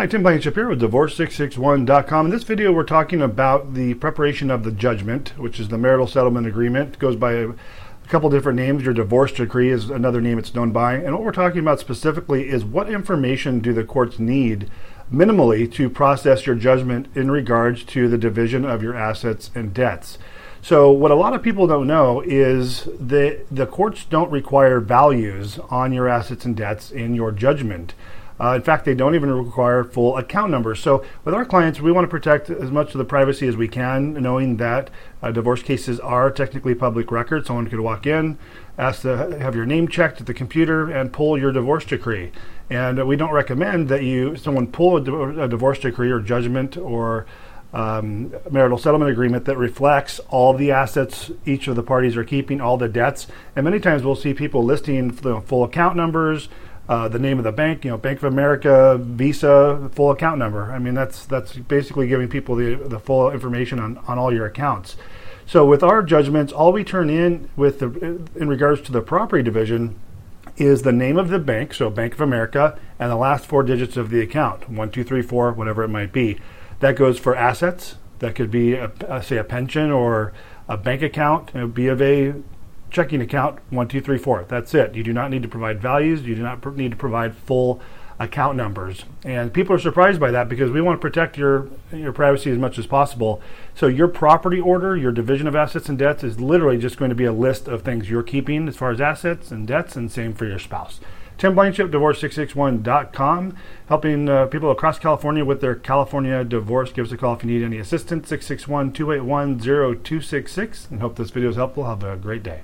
Hi, Tim Blankenship here with Divorce661.com. In this video, we're talking about the preparation of the judgment, which is the marital settlement agreement. It goes by a, a couple different names. Your divorce decree is another name it's known by. And what we're talking about specifically is what information do the courts need minimally to process your judgment in regards to the division of your assets and debts. So, what a lot of people don't know is that the courts don't require values on your assets and debts in your judgment. Uh, in fact, they don't even require full account numbers. So, with our clients, we want to protect as much of the privacy as we can, knowing that uh, divorce cases are technically public records. Someone could walk in, ask to have your name checked at the computer, and pull your divorce decree. And we don't recommend that you someone pull a, a divorce decree or judgment or um, marital settlement agreement that reflects all the assets each of the parties are keeping, all the debts. And many times we'll see people listing the full account numbers uh, the name of the bank, you know, Bank of America, Visa, full account number. I mean, that's that's basically giving people the the full information on on all your accounts. So with our judgments, all we turn in with the in regards to the property division is the name of the bank, so Bank of America, and the last four digits of the account, one, two, three, four, whatever it might be. That goes for assets. That could be, a, say, a pension or a bank account, a B of A checking account one two three four. That's it. You do not need to provide values. You do not pr- need to provide full account numbers. And people are surprised by that because we want to protect your your privacy as much as possible. So your property order, your division of assets and debts is literally just going to be a list of things you're keeping as far as assets and debts, and same for your spouse. Tim Blankenship, divorce661.com, helping uh, people across California with their California divorce. Give us a call if you need any assistance, 661 281 0266. And hope this video is helpful. Have a great day.